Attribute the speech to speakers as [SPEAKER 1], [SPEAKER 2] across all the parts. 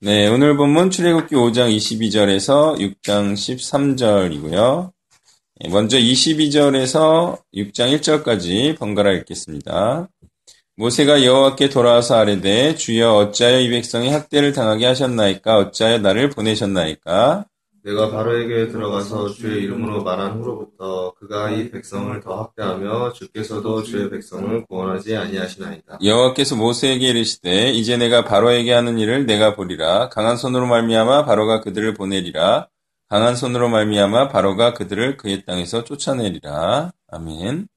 [SPEAKER 1] 네, 오늘 본문 출애굽기 5장 22절에서 6장 13절이고요. 먼저 22절에서 6장 1절까지 번갈아 읽겠습니다. 모세가 여호와께 돌아와서 아뢰되 주여 어찌하여 이 백성이 학대를 당하게 하셨나이까 어찌하여 나를 보내셨나이까
[SPEAKER 2] 내가 바로에게 들어가서 주의 이름으로 말한 후로부터 그가 이 백성을 더 학대하며 주께서도 주의 백성을 구원하지 아니하시나이다.
[SPEAKER 1] 여호와께서 모세에게 이르시되 이제 내가 바로에게 하는 일을 내가 보리라 강한 손으로 말미암아 바로가 그들을 보내리라 강한 손으로 말미암아 바로가 그들을 그의 땅에서 쫓아내리라 아멘.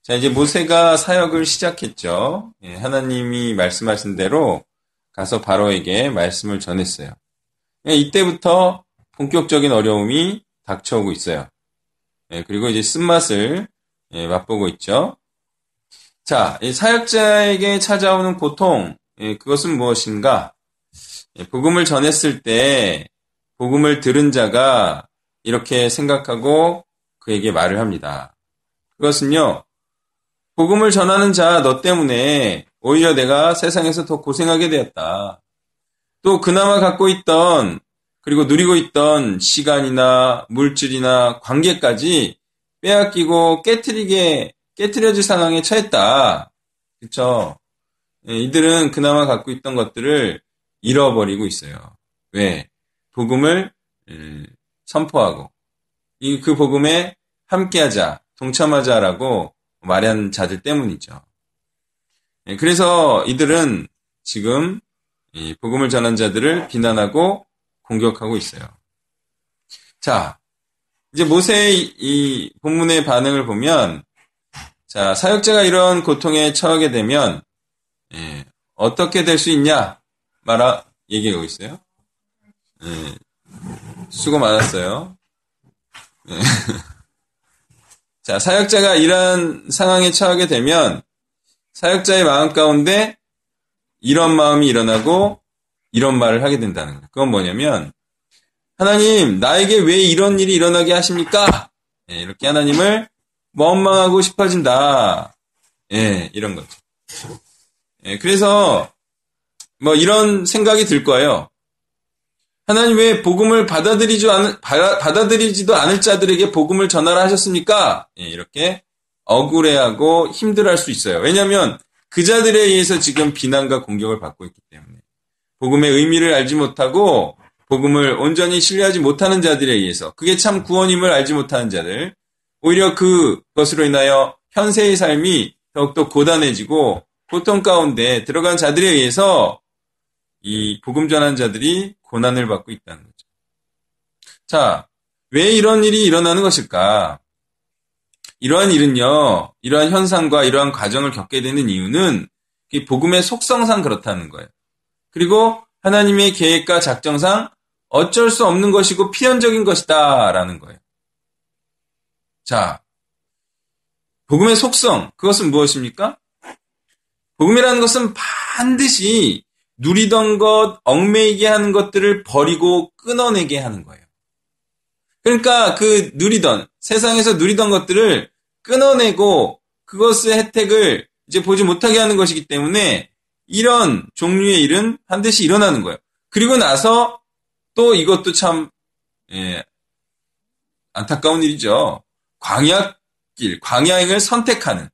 [SPEAKER 1] 자 이제 모세가 사역을 시작했죠. 예, 하나님이 말씀하신 대로 가서 바로에게 말씀을 전했어요. 예, 이때부터 본격적인 어려움이 닥쳐오고 있어요. 예, 그리고 이제 쓴맛을 예, 맛보고 있죠. 자, 사역자에게 찾아오는 고통, 예, 그것은 무엇인가? 예, 복음을 전했을 때 복음을 들은 자가 이렇게 생각하고 그에게 말을 합니다. 그것은요, 복음을 전하는 자 너 때문에 오히려 내가 세상에서 더 고생하게 되었다. 또 그나마 갖고 있던 그리고 누리고 있던 시간이나 물질이나 관계까지 빼앗기고 깨트리게 깨트려질 상황에 처했다. 그렇죠? 이들은 그나마 갖고 있던 것들을 잃어버리고 있어요. 왜? 복음을 예, 선포하고 이 그 복음에 함께하자, 동참하자라고 말한 자들 때문이죠. 예, 그래서 이들은 지금 복음을 전한 자들을 비난하고 공격하고 있어요. 자, 이제 모세의 이 본문의 반응을 보면, 자, 사역자가 이런 고통에 처하게 되면, 예, 어떻게 될 수 있냐? 말아, 얘기하고 있어요. 예, 수고 많았어요. 예. 자, 사역자가 이런 상황에 처하게 되면, 사역자의 마음 가운데 이런 마음이 일어나고 이런 말을 하게 된다는 거예요. 그건 뭐냐면 하나님 나에게 왜 이런 일이 일어나게 하십니까? 예, 이렇게 하나님을 원망하고 싶어진다. 예, 이런 거죠. 예, 그래서 뭐 이런 생각이 들 거예요. 하나님 왜 복음을 받아들이지 않, 받아들이지도 않을 자들에게 복음을 전하라 하셨습니까? 예, 이렇게 억울해하고 힘들어할 수 있어요. 왜냐하면 그 자들에 의해서 지금 비난과 공격을 받고 있기 때문에. 복음의 의미를 알지 못하고 복음을 온전히 신뢰하지 못하는 자들에 의해서 그게 참 구원임을 알지 못하는 자들 오히려 그것으로 인하여 현세의 삶이 더욱더 고단해지고 고통 가운데 들어간 자들에 의해서 이 복음 전한 자들이 고난을 받고 있다는 거죠. 자, 왜 이런 일이 일어나는 것일까? 이러한 일은요, 이러한 현상과 이러한 과정을 겪게 되는 이유는 복음의 속성상 그렇다는 거예요. 그리고 하나님의 계획과 작정상 어쩔 수 없는 것이고 필연적인 것이다. 라는 거예요. 자, 복음의 속성, 그것은 무엇입니까? 복음이라는 것은 반드시 누리던 것, 얽매이게 하는 것들을 버리고 끊어내게 하는 거예요. 그러니까 그 누리던, 세상에서 누리던 것들을 끊어내고 그것의 혜택을 이제 보지 못하게 하는 것이기 때문에 이런 종류의 일은 반드시 일어나는 거예요. 그리고 나서 또 이것도 참 예, 안타까운 일이죠. 광야길, 광야행을 선택하는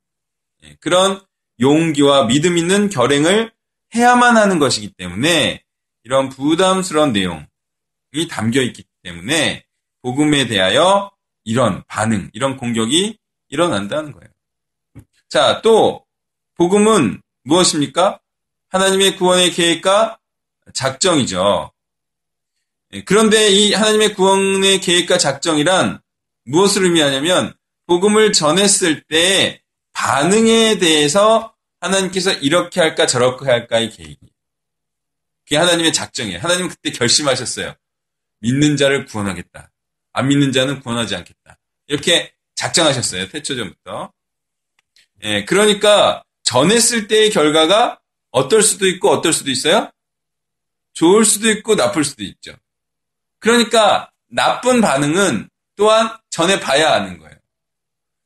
[SPEAKER 1] 예, 그런 용기와 믿음 있는 결행을 해야만 하는 것이기 때문에 이런 부담스러운 내용이 담겨 있기 때문에 복음에 대하여 이런 반응, 이런 공격이 일어난다는 거예요. 자, 또 복음은 무엇입니까? 하나님의 구원의 계획과 작정이죠. 예, 그런데 이 하나님의 구원의 계획과 작정이란 무엇을 의미하냐면 복음을 전했을 때 반응에 대해서 하나님께서 이렇게 할까 저렇게 할까의 계획이. 그게 하나님의 작정이에요. 하나님은 그때 결심하셨어요. 믿는 자를 구원하겠다. 안 믿는 자는 구원하지 않겠다. 이렇게 작정하셨어요. 태초전부터. 예, 그러니까 전했을 때의 결과가 어떨 수도 있고 어떨 수도 있어요? 좋을 수도 있고 나쁠 수도 있죠. 그러니까 나쁜 반응은 또한 전해 봐야 하는 거예요.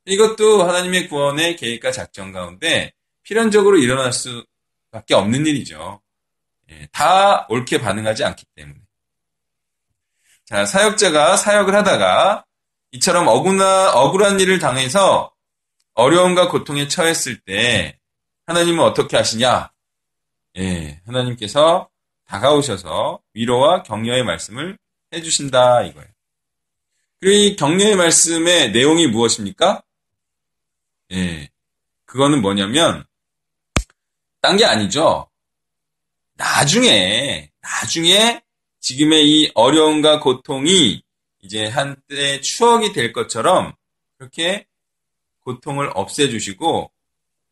[SPEAKER 1] 이것도 하나님의 구원의 계획과 작전 가운데 필연적으로 일어날 수밖에 없는 일이죠. 예, 다 옳게 반응하지 않기 때문에. 자, 사역자가 사역을 하다가 이처럼 억울한, 억울한 일을 당해서 어려움과 고통에 처했을 때 하나님은 어떻게 하시냐? 예, 하나님께서 다가오셔서 위로와 격려의 말씀을 해주신다 이거예요. 그리고 이 격려의 말씀의 내용이 무엇입니까? 예, 그거는 뭐냐면 딴 게 아니죠. 나중에 나중에 지금의 이 어려움과 고통이 이제 한때 추억이 될 것처럼 그렇게 고통을 없애주시고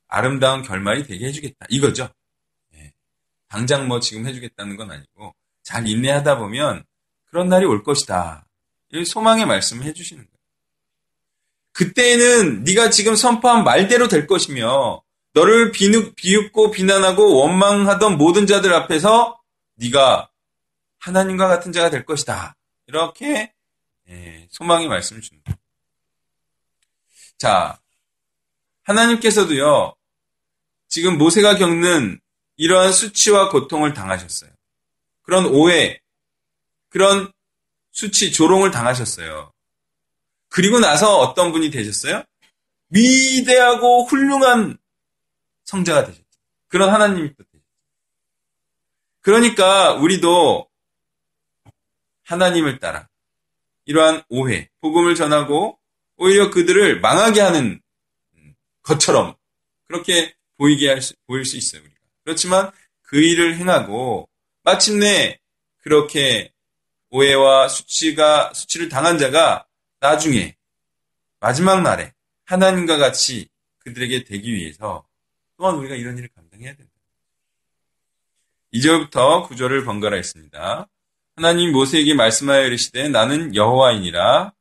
[SPEAKER 1] 아름다운 결말이 되게 해주겠다. 이거죠. 예. 당장 뭐 지금 해주겠다는 건 아니고 잘 인내하다 보면 그런 날이 올 것이다. 이 소망의 말씀을 해주시는 거예요. 그때는 네가 지금 선포한 말대로 될 것이며 너를 비누, 비웃고 비난하고 원망하던 모든 자들 앞에서 네가 하나님과 같은 자가 될 것이다. 이렇게 예, 소망의 말씀을 줍니다. 자, 하나님께서도요, 지금 모세가 겪는 이러한 수치와 고통을 당하셨어요. 그런 오해, 그런 수치, 조롱을 당하셨어요. 그리고 나서 어떤 분이 되셨어요? 위대하고 훌륭한 성자가 되셨죠. 그런 하나님이 또 되셨죠. 그러니까 우리도 하나님을 따라 이러한 오해, 복음을 전하고 오히려 그들을 망하게 하는 것처럼 그렇게 보이게 할 수, 보일 수 있어요. 그렇지만 그 일을 행하고 마침내 그렇게 오해와 수치가 수치를 당한 자가 나중에 마지막 날에 하나님과 같이 그들에게 되기 위해서 또한 우리가 이런 일을 감당해야 된다. 2절부터 9절을 번갈아 했습니다. 하나님 모세에게 말씀하여 이르시되 나는 여호와이니라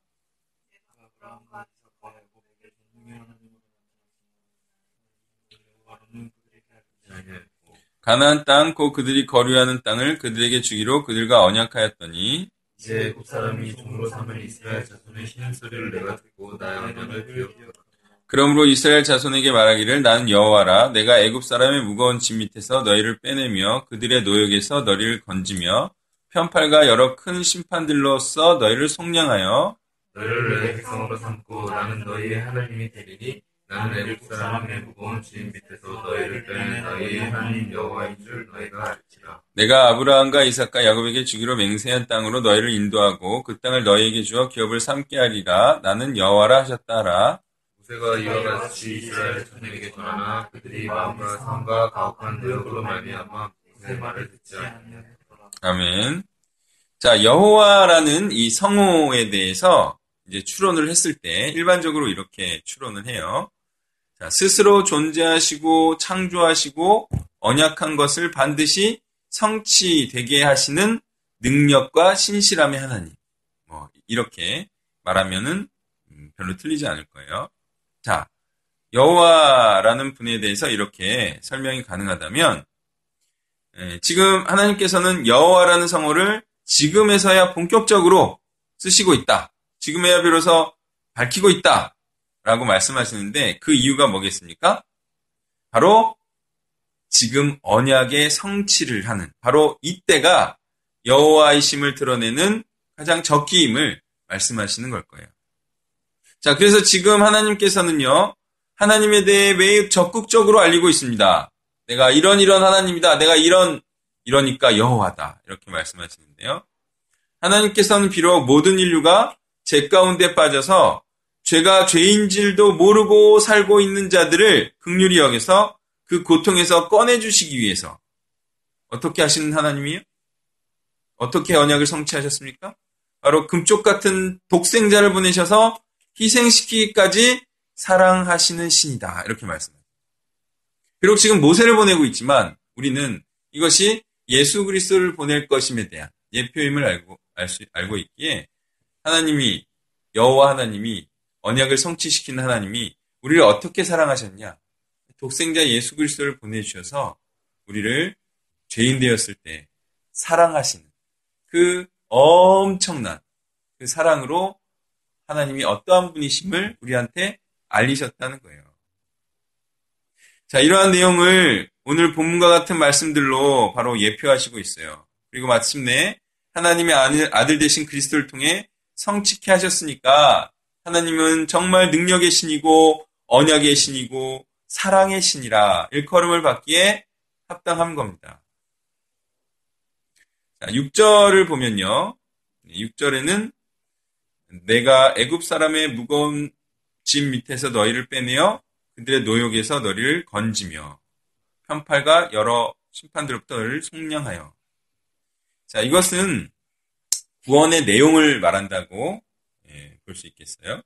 [SPEAKER 1] 가나안 땅, 곧 그들이 거류하는 땅을 그들에게 주기로 그들과 언약하였더니
[SPEAKER 2] 이제 애굽 사람이 종으로 삼은 이스라엘 자손의 신음 소리를 내가 듣고 나의 언약을 기억하라.
[SPEAKER 1] 그러므로 이스라엘 자손에게 말하기를 나는 여호와라 내가 애굽 사람의 무거운 짐 밑에서 너희를 빼내며 그들의 노역에서 너희를 건지며 편팔과 여러 큰 심판들로써 너희를 속량하여
[SPEAKER 2] 너희를 내 백성으로 삼고 나는 너희의 하나님이 되리니 나는 애굽 사람의 무거운 짐 밑에서 너희를 빼내 너희의 하나님 여호와인 줄 너희가 알지라.
[SPEAKER 1] 내가 아브라함과 이삭과 야곱에게 주기로 맹세한 땅으로 너희를 인도하고 그 땅을 너희에게 주어 기업을 삼게 하리라 나는 여호와라 하셨다라
[SPEAKER 2] 모세가 이와 같이 이스라엘 자손에게 전하나 그들이 마음과 삶과 가혹한 노역으로 말미암아 모세의 말을 듣지 않으며
[SPEAKER 1] 아멘. 자, 여호와라는 이 성호에 대해서 이제 추론을 했을 때 일반적으로 이렇게 추론을 해요. 자, 스스로 존재하시고 창조하시고 언약한 것을 반드시 성취되게 하시는 능력과 신실함의 하나님. 뭐 이렇게 말하면은 음, 별로 틀리지 않을 거예요. 자, 여호와라는 분에 대해서 이렇게 설명이 가능하다면 예, 지금 하나님께서는 여호와라는 성호를 지금에서야 본격적으로 쓰시고 있다. 지금에야 비로소 밝히고 있다. 라고 말씀하시는데 그 이유가 뭐겠습니까? 바로 지금 언약의 성취를 하는 바로 이때가 여호와의 심을 드러내는 가장 적기임을 말씀하시는 걸 거예요. 자, 그래서 지금 하나님께서는요, 하나님에 대해 매우 적극적으로 알리고 있습니다. 내가 이런 이런 하나님이다. 내가 이런 이러니까 여호와다. 이렇게 말씀하시는데요. 하나님께서는 비록 모든 인류가 죄 가운데 빠져서 죄가 죄인질도 모르고 살고 있는 자들을 극률히 여겨서 그 고통에서 꺼내 주시기 위해서 어떻게 하시는 하나님이요? 어떻게 언약을 성취하셨습니까? 바로 금쪽 같은 독생자를 보내셔서 희생시키기까지 사랑하시는 신이다. 이렇게 말씀합니다. 비록 지금 모세를 보내고 있지만 우리는 이것이 예수 그리스도를 보낼 것임에 대한 예표임을 알고 알 수, 알고 있기에 하나님이 여호와 하나님이 언약을 성취시킨 하나님이 우리를 어떻게 사랑하셨냐? 독생자 예수 그리스도를 보내주셔서 우리를 죄인 되었을 때 사랑하시는 그 엄청난 그 사랑으로 하나님이 어떠한 분이심을 우리한테 알리셨다는 거예요. 자, 이러한 내용을 오늘 본문과 같은 말씀들로 바로 예표하시고 있어요. 그리고 마침내 하나님의 아들 되신 그리스도를 통해 성취케 하셨으니까 하나님은 정말 능력의 신이고 언약의 신이고 사랑의 신이라 일컬음을 받기에 합당한 겁니다. 자, 6절을 보면요. 6절에는 내가 애굽 사람의 무거운 짐 밑에서 너희를 빼내어 그들의 노역에서 너희를 건지며 편팔과 여러 심판들로부터 너희를 속량하여 자 이것은 구원의 내용을 말한다고 예, 볼 수 있겠어요.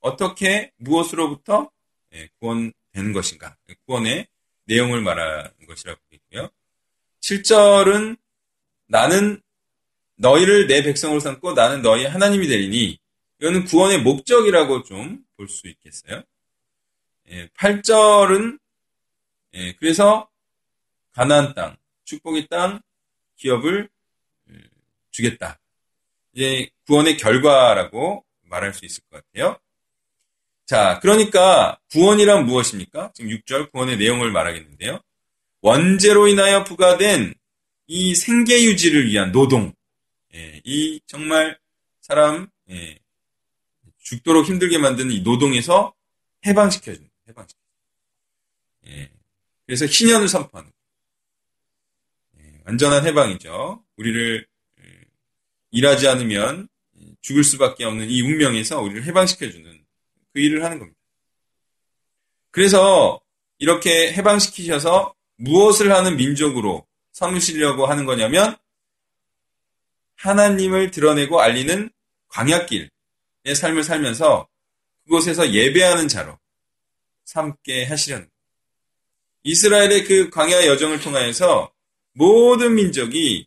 [SPEAKER 1] 어떻게 무엇으로부터 예, 구원되는 것인가 구원의 내용을 말하는 것이라고 보겠고요. 7절은 나는 너희를 내 백성으로 삼고 나는 너희 하나님이 되리니 이거는 구원의 목적이라고 좀 볼 수 있겠어요. 예, 8절은 예, 그래서 가나안 땅, 축복의 땅 기업을 음, 주겠다. 이제 구원의 결과라고 말할 수 있을 것 같아요. 자, 그러니까 구원이란 무엇입니까? 지금 6절 구원의 내용을 말하겠는데요. 원죄로 인하여 부과된 이 생계 유지를 위한 노동, 예, 이 정말 사람 예, 죽도록 힘들게 만드는 이 노동에서 해방시켜주는, 해방시켜. 예. 그래서 희년을 선포하는. 예. 완전한 해방이죠. 우리를 예. 일하지 않으면 죽을 수밖에 없는 이 운명에서 우리를 해방시켜주는 그 일을 하는 겁니다. 그래서 이렇게 해방시키셔서 무엇을 하는 민족으로 삼으시려고 하는 거냐면 하나님을 드러내고 알리는 광약길, 삶을 살면서 그곳에서 예배하는 자로 삼게 하시려는. 이스라엘의 그 광야 여정을 통하여서 모든 민족이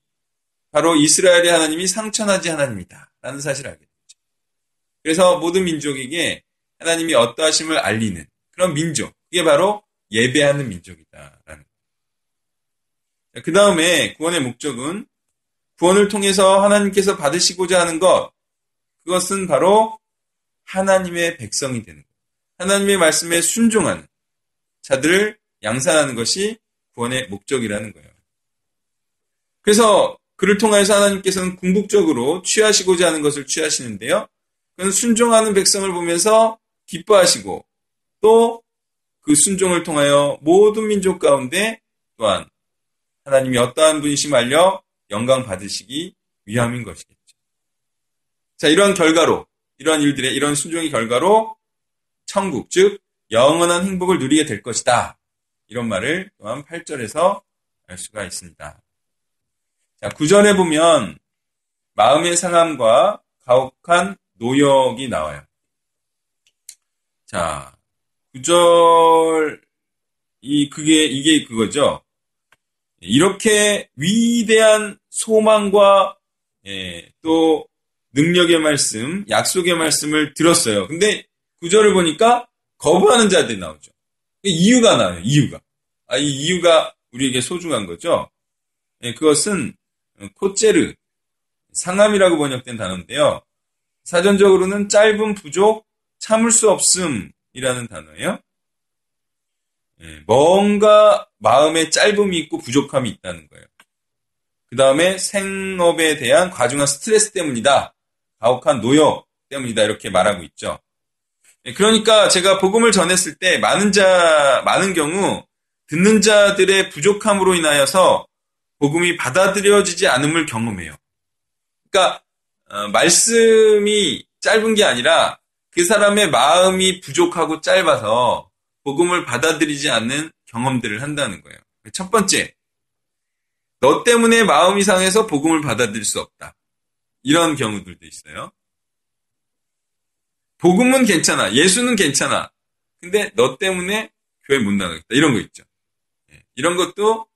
[SPEAKER 1] 바로 이스라엘의 하나님이 상천하지 하나님이다. 라는 사실을 알게 되죠. 그래서 모든 민족에게 하나님이 어떠하심을 알리는 그런 민족. 그게 바로 예배하는 민족이다. 라는 거예요. 그 다음에 구원의 목적은 구원을 통해서 하나님께서 받으시고자 하는 것, 그것은 바로 하나님의 백성이 되는 것. 하나님의 말씀에 순종하는 자들을 양산하는 것이 구원의 목적이라는 거예요. 그래서 그를 통하여서 하나님께서는 궁극적으로 취하시고자 하는 것을 취하시는데요. 그건 순종하는 백성을 보면서 기뻐하시고 또 그 순종을 통하여 모든 민족 가운데 또한 하나님이 어떠한 분이심 알려 영광 받으시기 위함인 것이겠죠. 자, 이러한 결과로, 이러한 일들의 이런 순종의 결과로 천국, 즉, 영원한 행복을 누리게 될 것이다. 이런 말을 또한 8절에서 알 수가 있습니다. 자, 9절에 보면 마음의 상함과 가혹한 노역이 나와요. 자, 9절, 이, 그게, 이게 그거죠. 이렇게 위대한 소망과, 예, 또, 능력의 말씀, 약속의 말씀을 들었어요. 근데 구절을 보니까 거부하는 자들이 나오죠. 이유가 나와요. 이유가. 아, 이 이유가 우리에게 소중한 거죠. 네, 그것은 코체르, 상함이라고 번역된 단어인데요. 사전적으로는 짧은 부족, 참을 수 없음이라는 단어예요. 네, 뭔가 마음에 짧음이 있고 부족함이 있다는 거예요. 그 다음에 생업에 대한 과중한 스트레스 때문이다. 가혹한 노역 때문이다 이렇게 말하고 있죠. 예, 그러니까 제가 복음을 전했을 때 많은 자 많은 경우 듣는 자들의 부족함으로 인하여서 복음이 받아들여지지 않음을 경험해요. 그러니까 어, 말씀이 짧은 게 아니라 그 사람의 마음이 부족하고 짧아서 복음을 받아들이지 않는 경험들을 한다는 거예요. 첫 번째, 너 때문에 마음이 상해서 복음을 받아들일 수 없다. 이런 경우들도 있어요. 복음은 괜찮아. 예수는 괜찮아. 근데 너 때문에 교회 못 나가겠다. 이런 거 있죠. 예, 이런 것도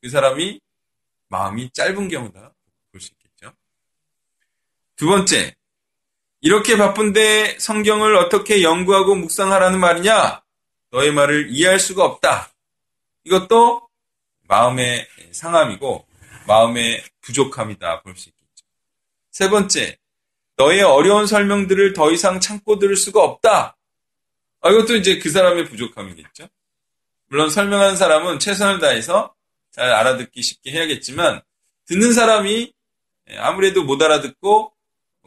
[SPEAKER 1] 그 사람이 마음이 짧은 경우다 볼 수 있겠죠. 두 번째, 이렇게 바쁜데 성경을 어떻게 연구하고 묵상하라는 말이냐? 너의 말을 이해할 수가 없다. 이것도 마음의 상함이고 마음의 부족함이다 볼 수 있겠죠. 세 번째, 너의 어려운 설명들을 더 이상 참고 들을 수가 없다. 아, 이것도 이제 그 사람의 부족함이겠죠. 물론 설명하는 사람은 최선을 다해서 잘 알아듣기 쉽게 해야겠지만 듣는 사람이 아무래도 못 알아듣고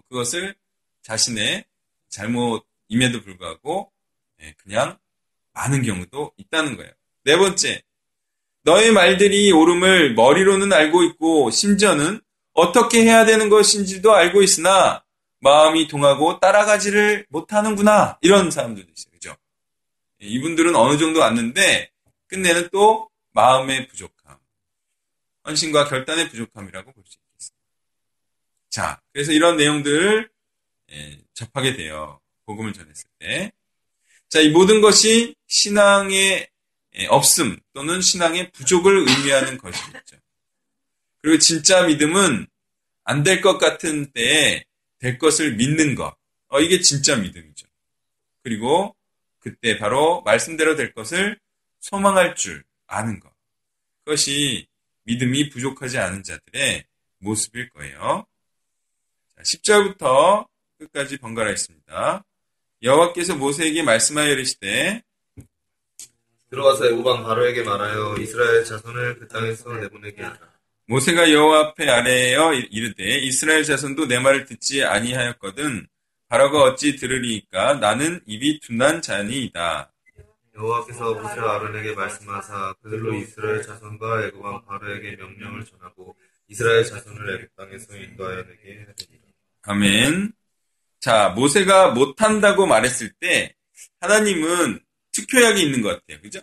[SPEAKER 1] 그것을 자신의 잘못임에도 불구하고 그냥 많은 경우도 있다는 거예요. 네 번째, 너의 말들이 옳음을 머리로는 알고 있고 심지어는 어떻게 해야 되는 것인지도 알고 있으나 마음이 동하고 따라가지를 못하는구나 이런 사람들도 있어요. 그죠? 이분들은 어느 정도 왔는데 끝내는 또 마음의 부족함, 헌신과 결단의 부족함이라고 볼 수 있겠습니다. 자, 그래서 이런 내용들을 예, 접하게 돼요. 복음을 전했을 때. 자, 이 모든 것이 신앙의 예, 없음 또는 신앙의 부족을 의미하는 것이겠죠. 그리고 진짜 믿음은 안 될 것 같은 때에 될 것을 믿는 것. 어, 이게 진짜 믿음이죠. 그리고 그때 바로 말씀대로 될 것을 소망할 줄 아는 것. 그것이 믿음이 부족하지 않은 자들의 모습일 거예요. 자, 10절부터 끝까지 번갈아 있습니다. 여호와께서 모세에게 말씀하여 이르시되
[SPEAKER 2] 들어가서 애고방 바로에게 말하여 이스라엘 자손을 그 땅에서 내보내게 하라.
[SPEAKER 1] 모세가 여호와 앞에 아래여 이르되 이스라엘 자손도 내 말을 듣지 아니하였거든 바로가 어찌 들으리이까 나는 입이 둔한 자니이다.
[SPEAKER 2] 여호와께서 모세와 아론에게 말씀하사 그들로 이스라엘 자손과 애고방 바로에게 명령을 전하고 이스라엘 자손을 애굽 땅에서 인도하여 내게 하리라.
[SPEAKER 1] 아멘. 자, 모세가 못한다고 말했을 때 하나님은 특효약이 있는 것 같아요. 그죠?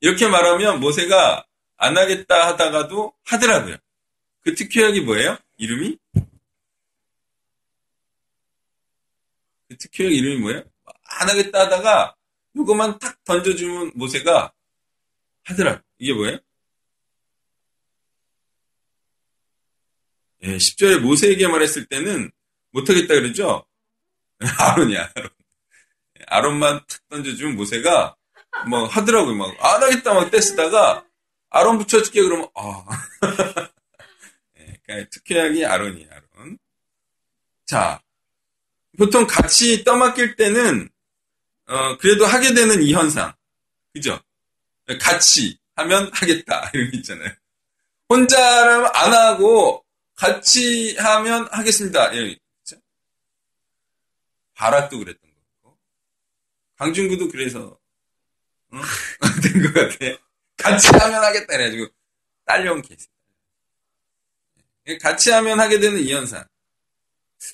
[SPEAKER 1] 이렇게 말하면 모세가 안 하겠다 하다가도 하더라고요. 그 특효약이 뭐예요? 이름이? 그 특효약 이름이 뭐예요? 안 하겠다 하다가 요거만 탁 던져주면 모세가 하더라고. 이게 뭐예요? 예, 10절에 모세에게 말했을 때는 못하겠다 그러죠? 아론이야, 아론. 아론만 탁 던져주면 모세가 뭐 하더라고요. 막, 안 하겠다 막 떼쓰다가 아론 붙여줄게 그러면, 아. 예, 그러니까 특효약이 아론이에요, 아론. 자, 보통 같이 떠맡길 때는, 어, 그래도 하게 되는 이 현상. 그죠? 같이 하면 하겠다. 이런 거 있잖아요. 혼자라면 안 하고, 같이 하면 하겠습니다. 이런 바락도 그랬던 거고. 강준구도 그래서, 응? 된것 같아. 같이 하면 하겠다. 그래가지고, 딸려온 케이스. 같이 하면 하게 되는 이 현상.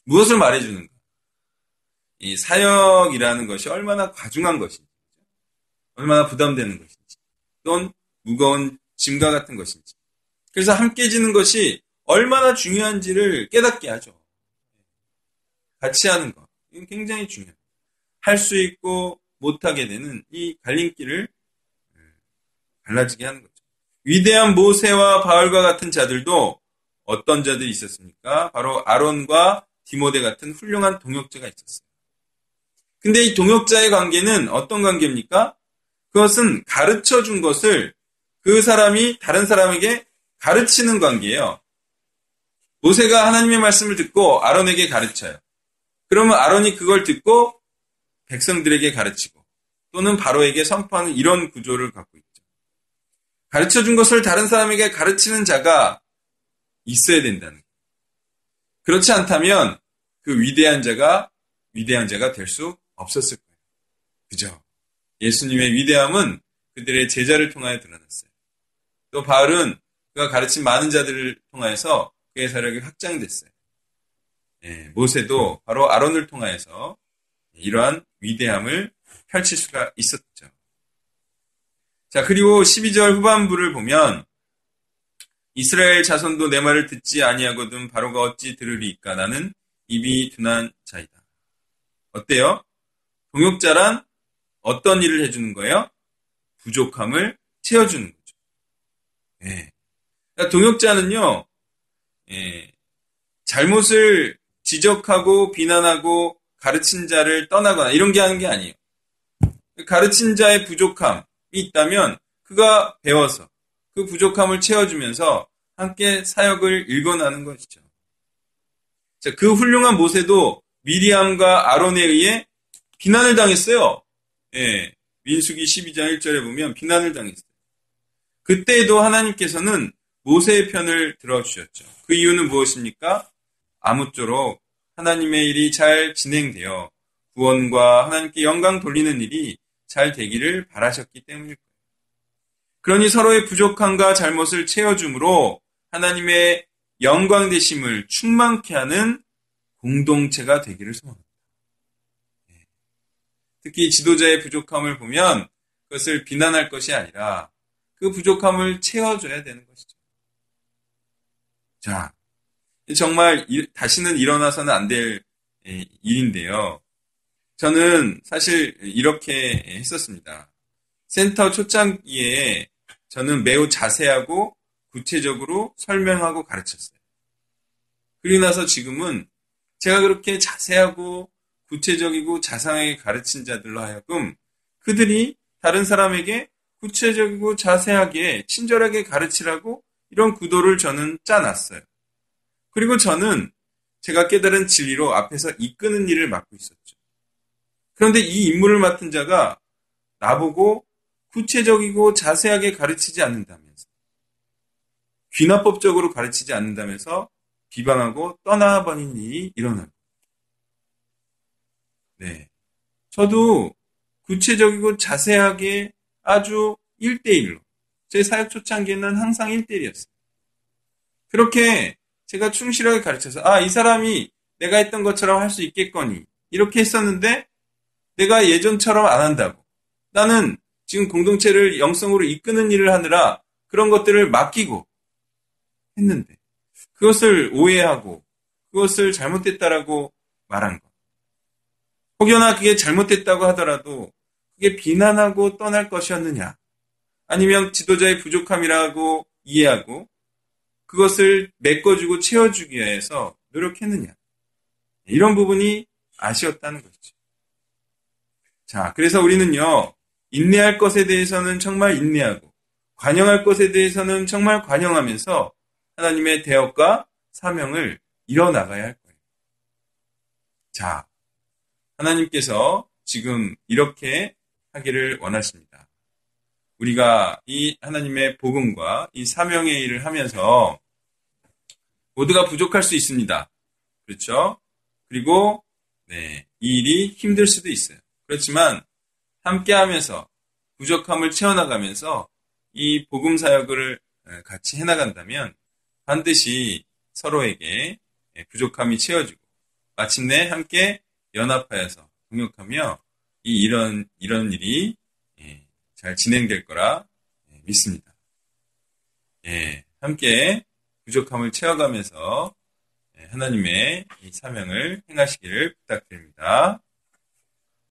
[SPEAKER 1] 무엇을 말해주는가? 이 사역이라는 것이 얼마나 과중한 것인지, 얼마나 부담되는 것인지, 또는 무거운 짐과 같은 것인지. 그래서 함께 지는 것이 얼마나 중요한지를 깨닫게 하죠. 같이 하는 것. 이건 굉장히 중요해요. 할수 있고 못하게 되는 이 갈림길을 갈라지게 하는 거죠. 위대한 모세와 바울과 같은 자들도 어떤 자들이 있었습니까? 바로 아론과 디모데 같은 훌륭한 동역자가 있었어요. 근데 이 동역자의 관계는 어떤 관계입니까? 그것은 가르쳐 준 것을 그 사람이 다른 사람에게 가르치는 관계예요. 모세가 하나님의 말씀을 듣고 아론에게 가르쳐요. 그러면 아론이 그걸 듣고 백성들에게 가르치고 또는 바로에게 선포하는 이런 구조를 갖고 있죠. 가르쳐 준 것을 다른 사람에게 가르치는 자가 있어야 된다는 거예요. 그렇지 않다면 그 위대한 자가 위대한 자가 될 수 없었을 거예요. 그죠? 예수님의 위대함은 그들의 제자를 통하여 드러났어요. 또 바울은 그가 가르친 많은 자들을 통하여서 그의 사력이 확장됐어요. 예, 모세도 바로 아론을 통하여서 이러한 위대함을 펼칠 수가 있었죠. 자, 그리고 12절 후반부를 보면 이스라엘 자손도 내 말을 듣지 아니하거든 바로가 어찌 들으리까 나는 입이 둔한 자이다. 어때요? 동역자란 어떤 일을 해주는 거예요? 부족함을 채워주는 거죠. 예. 그러니까 동역자는요, 예, 잘못을 지적하고 비난하고 가르친 자를 떠나거나 이런 게 하는 게 아니에요. 가르친 자의 부족함이 있다면 그가 배워서 그 부족함을 채워주면서 함께 사역을 일궈나는 것이죠. 자, 그 훌륭한 모세도 미리암과 아론에 의해 비난을 당했어요. 예, 민수기 12장 1절에 보면 비난을 당했어요. 그때에도 하나님께서는 모세의 편을 들어주셨죠. 그 이유는 무엇입니까? 아무쪼록 하나님의 일이 잘 진행되어 구원과 하나님께 영광 돌리는 일이 잘 되기를 바라셨기 때문일 거예요. 그러니 서로의 부족함과 잘못을 채워줌으로 하나님의 영광 되심을 충만케 하는 공동체가 되기를 소원합니다. 예. 특히 지도자의 부족함을 보면 그것을 비난할 것이 아니라 그 부족함을 채워줘야 되는 것이죠. 자, 정말 다시는 일어나서는 안 될 일인데요. 저는 사실 이렇게 했었습니다. 센터 초창기에 저는 매우 자세하고 구체적으로 설명하고 가르쳤어요. 그리고 나서 지금은 제가 그렇게 자세하고 구체적이고 자상하게 가르친 자들로 하여금 그들이 다른 사람에게 구체적이고 자세하게 친절하게 가르치라고 이런 구도를 저는 짜놨어요. 그리고 저는 제가 깨달은 진리로 앞에서 이끄는 일을 맡고 있었죠. 그런데 이 임무를 맡은 자가 나보고 구체적이고 자세하게 가르치지 않는다면서 귀납법적으로 가르치지 않는다면서 비방하고 떠나버린 일이 일어나고 네. 저도 구체적이고 자세하게 아주 1대1로 제 사역 초창기에는 항상 1대1이었어요. 그렇게 제가 충실하게 가르쳐서 아, 이 사람이 내가 했던 것처럼 할 수 있겠거니 이렇게 했었는데 내가 예전처럼 안 한다고. 나는 지금 공동체를 영성으로 이끄는 일을 하느라 그런 것들을 맡기고 했는데 그것을 오해하고 그것을 잘못됐다라고 말한 것. 혹여나 그게 잘못됐다고 하더라도 그게 비난하고 떠날 것이었느냐? 아니면 지도자의 부족함이라고 이해하고 그것을 메꿔주고 채워주기 위해서 노력했느냐? 이런 부분이 아쉬웠다는 것이죠. 자, 그래서 우리는요, 인내할 것에 대해서는 정말 인내하고, 관영할 것에 대해서는 정말 관영하면서 하나님의 대역과 사명을 이뤄나가야 할 거예요. 자, 하나님께서 지금 이렇게 하기를 원하십니다. 우리가 이 하나님의 복음과 이 사명의 일을 하면서 모두가 부족할 수 있습니다. 그렇죠? 그리고 네, 이 일이 힘들 수도 있어요. 그렇지만 함께 하면서 부족함을 채워나가면서 이 복음 사역을 같이 해나간다면 반드시 서로에게 부족함이 채워지고 마침내 함께 연합하여서 동역하며 이 이런 이런 일이 예, 잘 진행될 거라 예, 믿습니다. 예, 함께 부족함을 채워가면서 예, 하나님의 이 사명을 행하시기를 부탁드립니다.